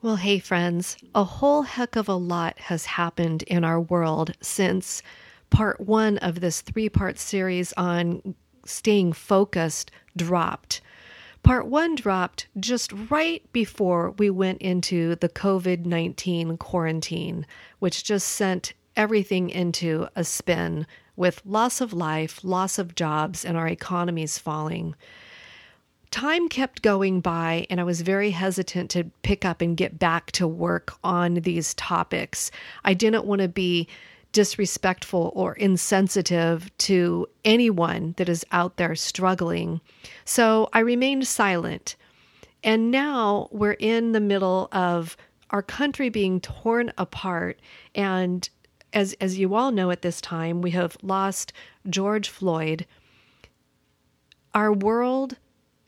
Well, hey, friends, a whole heck of a lot has happened in our world since part one of this three part series on staying focused dropped. Part one dropped just right before we went into the COVID 19 quarantine, which just sent everything into a spin with loss of life, loss of jobs, and our economies falling time kept going by, and I was very hesitant to pick up and get back to work on these topics. I didn't want to be disrespectful or insensitive to anyone that is out there struggling. So I remained silent. And now we're in the middle of our country being torn apart. And as, as you all know at this time, we have lost George Floyd. Our world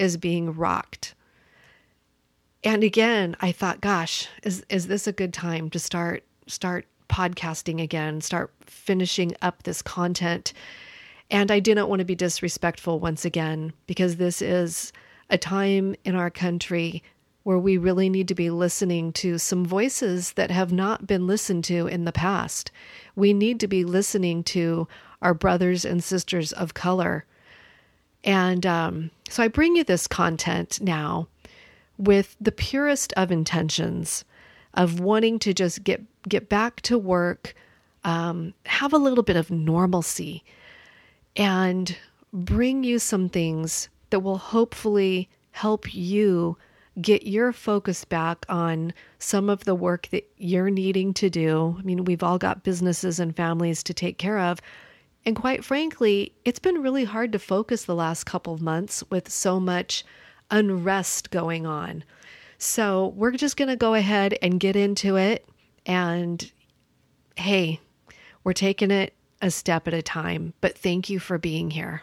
is being rocked. And again, I thought, gosh, is is this a good time to start start podcasting again, start finishing up this content? And I didn't want to be disrespectful once again because this is a time in our country where we really need to be listening to some voices that have not been listened to in the past. We need to be listening to our brothers and sisters of color and um, so I bring you this content now with the purest of intentions of wanting to just get get back to work, um, have a little bit of normalcy, and bring you some things that will hopefully help you get your focus back on some of the work that you're needing to do. I mean, we've all got businesses and families to take care of, and quite frankly, it's been really hard to focus the last couple of months with so much unrest going on. So we're just going to go ahead and get into it. And hey, we're taking it a step at a time. But thank you for being here.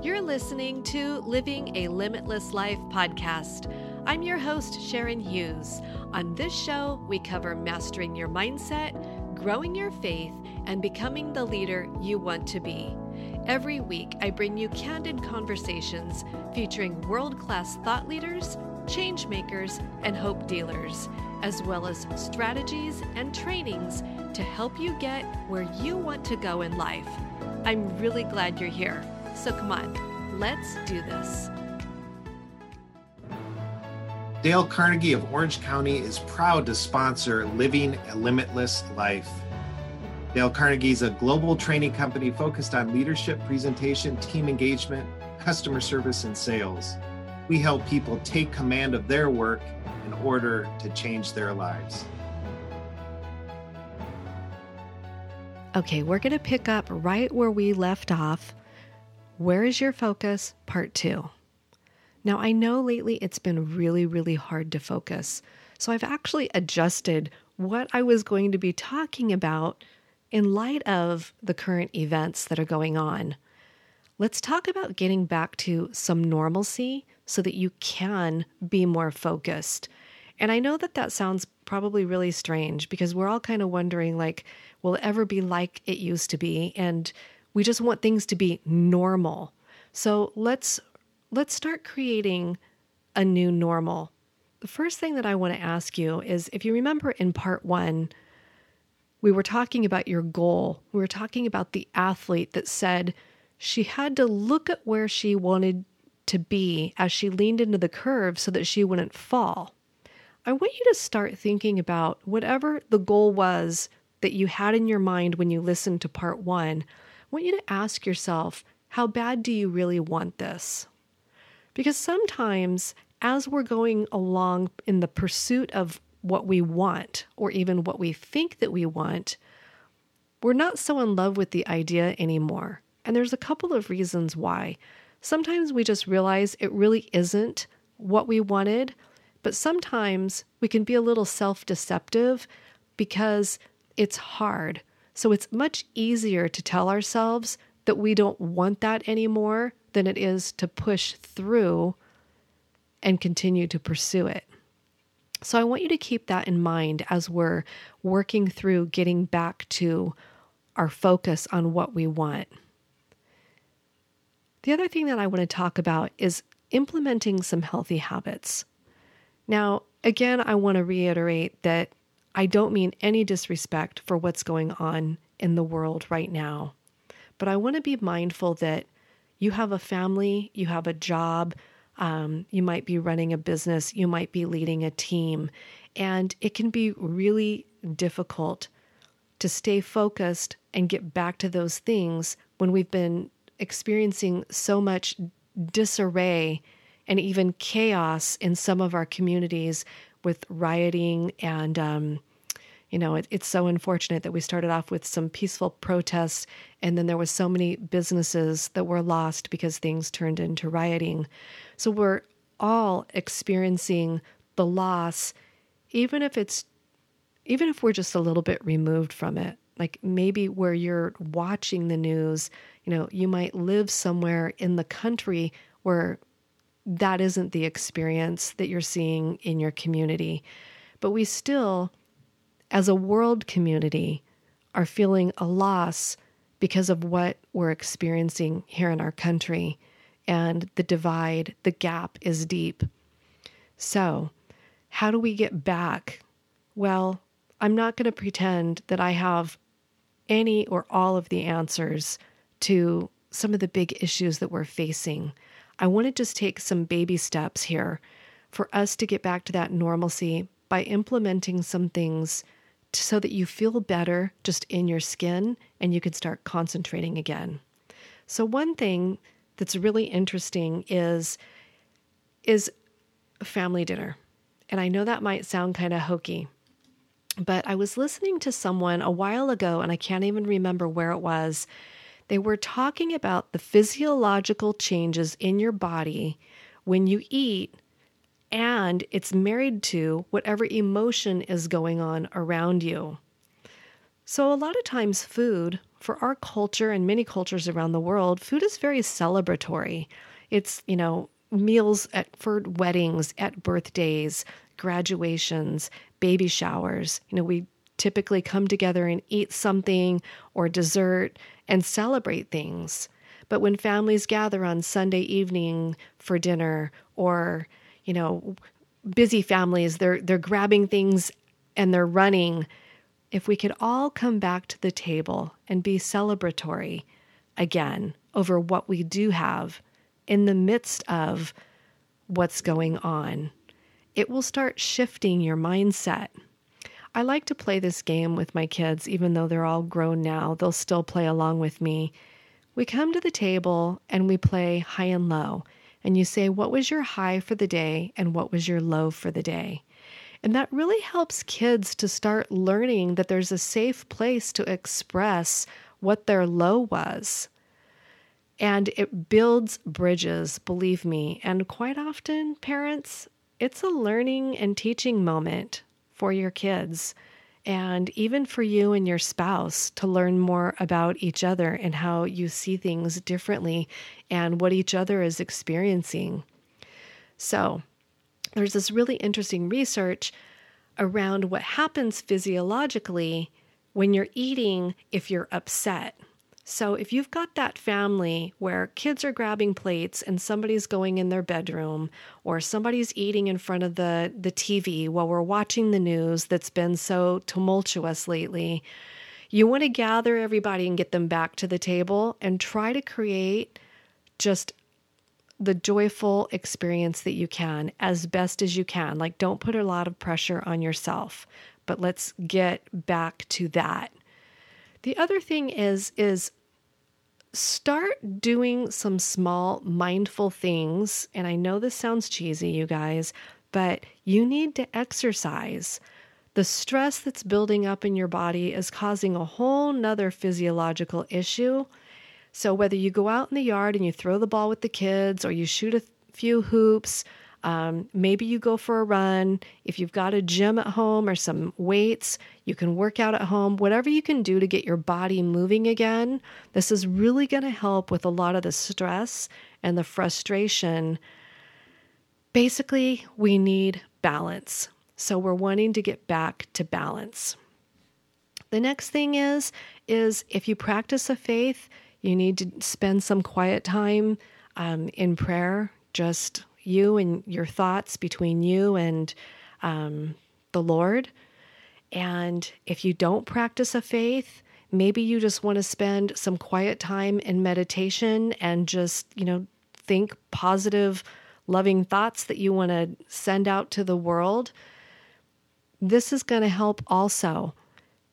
You're listening to Living a Limitless Life podcast. I'm your host, Sharon Hughes. On this show, we cover mastering your mindset, growing your faith, and becoming the leader you want to be. Every week, I bring you candid conversations featuring world class thought leaders, change makers, and hope dealers, as well as strategies and trainings to help you get where you want to go in life. I'm really glad you're here. So come on, let's do this. Dale Carnegie of Orange County is proud to sponsor Living a Limitless Life. Dale Carnegie is a global training company focused on leadership, presentation, team engagement, customer service, and sales. We help people take command of their work in order to change their lives. Okay, we're going to pick up right where we left off. Where is your focus? Part two. Now, I know lately it's been really, really hard to focus. So I've actually adjusted what I was going to be talking about in light of the current events that are going on, let's talk about getting back to some normalcy so that you can be more focused. And I know that that sounds probably really strange because we're all kind of wondering like will it ever be like it used to be and we just want things to be normal. So let's let's start creating a new normal. The first thing that I want to ask you is if you remember in part 1 we were talking about your goal. We were talking about the athlete that said she had to look at where she wanted to be as she leaned into the curve so that she wouldn't fall. I want you to start thinking about whatever the goal was that you had in your mind when you listened to part one. I want you to ask yourself, how bad do you really want this? Because sometimes, as we're going along in the pursuit of what we want or even what we think that we want, we're not so in love with the idea anymore. And there's a couple of reasons why. Sometimes we just realize it really isn't what we wanted, but sometimes we can be a little self deceptive because it's hard. So it's much easier to tell ourselves that we don't want that anymore than it is to push through and continue to pursue it. So I want you to keep that in mind as we're working through getting back to our focus on what we want. The other thing that I want to talk about is implementing some healthy habits. Now, again, I want to reiterate that I don't mean any disrespect for what's going on in the world right now, but I want to be mindful that you have a family, you have a job, um, you might be running a business, you might be leading a team, and it can be really difficult to stay focused and get back to those things when we've been experiencing so much disarray and even chaos in some of our communities with rioting and um, you know it, it's so unfortunate that we started off with some peaceful protests and then there was so many businesses that were lost because things turned into rioting so we're all experiencing the loss even if it's even if we're just a little bit removed from it like maybe where you're watching the news you know you might live somewhere in the country where that isn't the experience that you're seeing in your community. But we still, as a world community, are feeling a loss because of what we're experiencing here in our country. And the divide, the gap is deep. So, how do we get back? Well, I'm not going to pretend that I have any or all of the answers to some of the big issues that we're facing. I want to just take some baby steps here for us to get back to that normalcy by implementing some things so that you feel better just in your skin and you can start concentrating again. So one thing that's really interesting is is family dinner. And I know that might sound kind of hokey, but I was listening to someone a while ago and I can't even remember where it was they were talking about the physiological changes in your body when you eat, and it's married to whatever emotion is going on around you. So, a lot of times, food for our culture and many cultures around the world, food is very celebratory. It's, you know, meals at for weddings, at birthdays, graduations, baby showers. You know, we typically come together and eat something or dessert and celebrate things. But when families gather on Sunday evening for dinner or, you know, busy families, they're they're grabbing things and they're running. If we could all come back to the table and be celebratory again over what we do have in the midst of what's going on, it will start shifting your mindset. I like to play this game with my kids, even though they're all grown now, they'll still play along with me. We come to the table and we play high and low. And you say, What was your high for the day and what was your low for the day? And that really helps kids to start learning that there's a safe place to express what their low was. And it builds bridges, believe me. And quite often, parents, it's a learning and teaching moment for your kids and even for you and your spouse to learn more about each other and how you see things differently and what each other is experiencing. So, there's this really interesting research around what happens physiologically when you're eating if you're upset. So, if you've got that family where kids are grabbing plates and somebody's going in their bedroom, or somebody's eating in front of the, the TV while we're watching the news that's been so tumultuous lately, you want to gather everybody and get them back to the table and try to create just the joyful experience that you can as best as you can. Like, don't put a lot of pressure on yourself, but let's get back to that. The other thing is is start doing some small mindful things. And I know this sounds cheesy, you guys, but you need to exercise. The stress that's building up in your body is causing a whole nother physiological issue. So, whether you go out in the yard and you throw the ball with the kids or you shoot a few hoops um, maybe you go for a run. If you've got a gym at home or some weights, you can work out at home. Whatever you can do to get your body moving again, this is really going to help with a lot of the stress and the frustration. Basically, we need balance. So we're wanting to get back to balance. The next thing is is if you practice a faith, you need to spend some quiet time um, in prayer, just you and your thoughts between you and um, the Lord. And if you don't practice a faith, maybe you just want to spend some quiet time in meditation and just, you know, think positive, loving thoughts that you want to send out to the world. This is going to help also.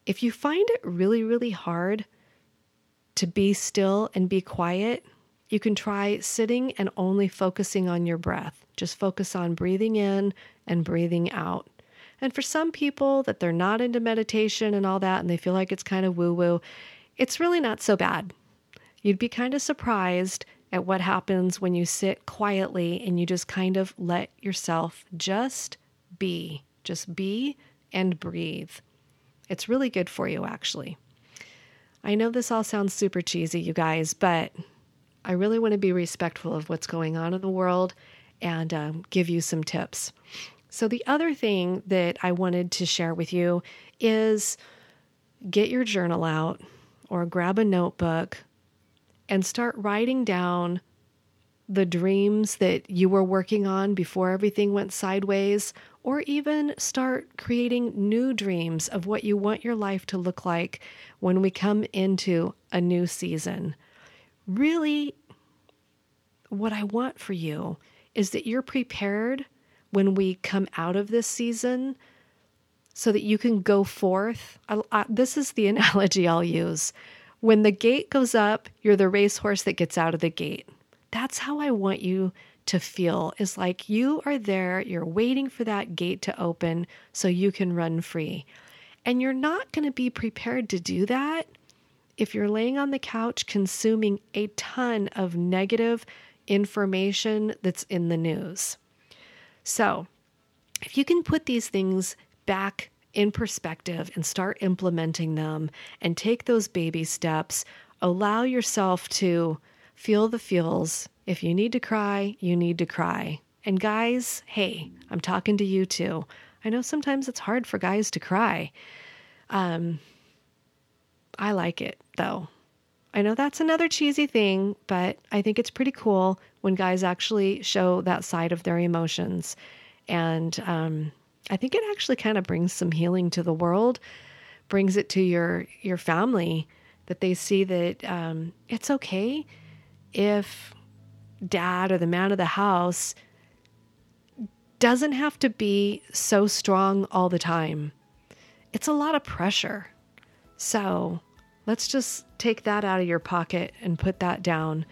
If you find it really, really hard to be still and be quiet, you can try sitting and only focusing on your breath. Just focus on breathing in and breathing out. And for some people that they're not into meditation and all that and they feel like it's kind of woo woo, it's really not so bad. You'd be kind of surprised at what happens when you sit quietly and you just kind of let yourself just be. Just be and breathe. It's really good for you, actually. I know this all sounds super cheesy, you guys, but I really want to be respectful of what's going on in the world and um, give you some tips. So, the other thing that I wanted to share with you is get your journal out or grab a notebook and start writing down the dreams that you were working on before everything went sideways, or even start creating new dreams of what you want your life to look like when we come into a new season. Really, what I want for you is that you're prepared when we come out of this season so that you can go forth. I, I, this is the analogy I'll use. When the gate goes up, you're the racehorse that gets out of the gate. That's how I want you to feel is like you are there, you're waiting for that gate to open so you can run free. And you're not going to be prepared to do that if you're laying on the couch consuming a ton of negative information that's in the news. So, if you can put these things back in perspective and start implementing them and take those baby steps, allow yourself to feel the feels. If you need to cry, you need to cry. And guys, hey, I'm talking to you too. I know sometimes it's hard for guys to cry. Um, I like it though. I know that's another cheesy thing, but I think it's pretty cool when guys actually show that side of their emotions. And um, I think it actually kind of brings some healing to the world, brings it to your your family that they see that um, it's okay if dad or the man of the house doesn't have to be so strong all the time. It's a lot of pressure. So let's just take that out of your pocket and put that down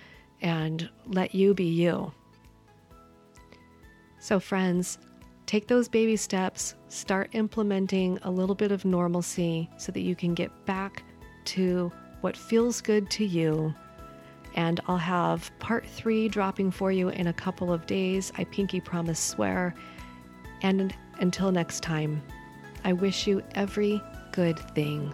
and let you be you. So, friends, take those baby steps, start implementing a little bit of normalcy so that you can get back to what feels good to you. And I'll have part three dropping for you in a couple of days. I pinky promise swear. And until next time, I wish you every good thing.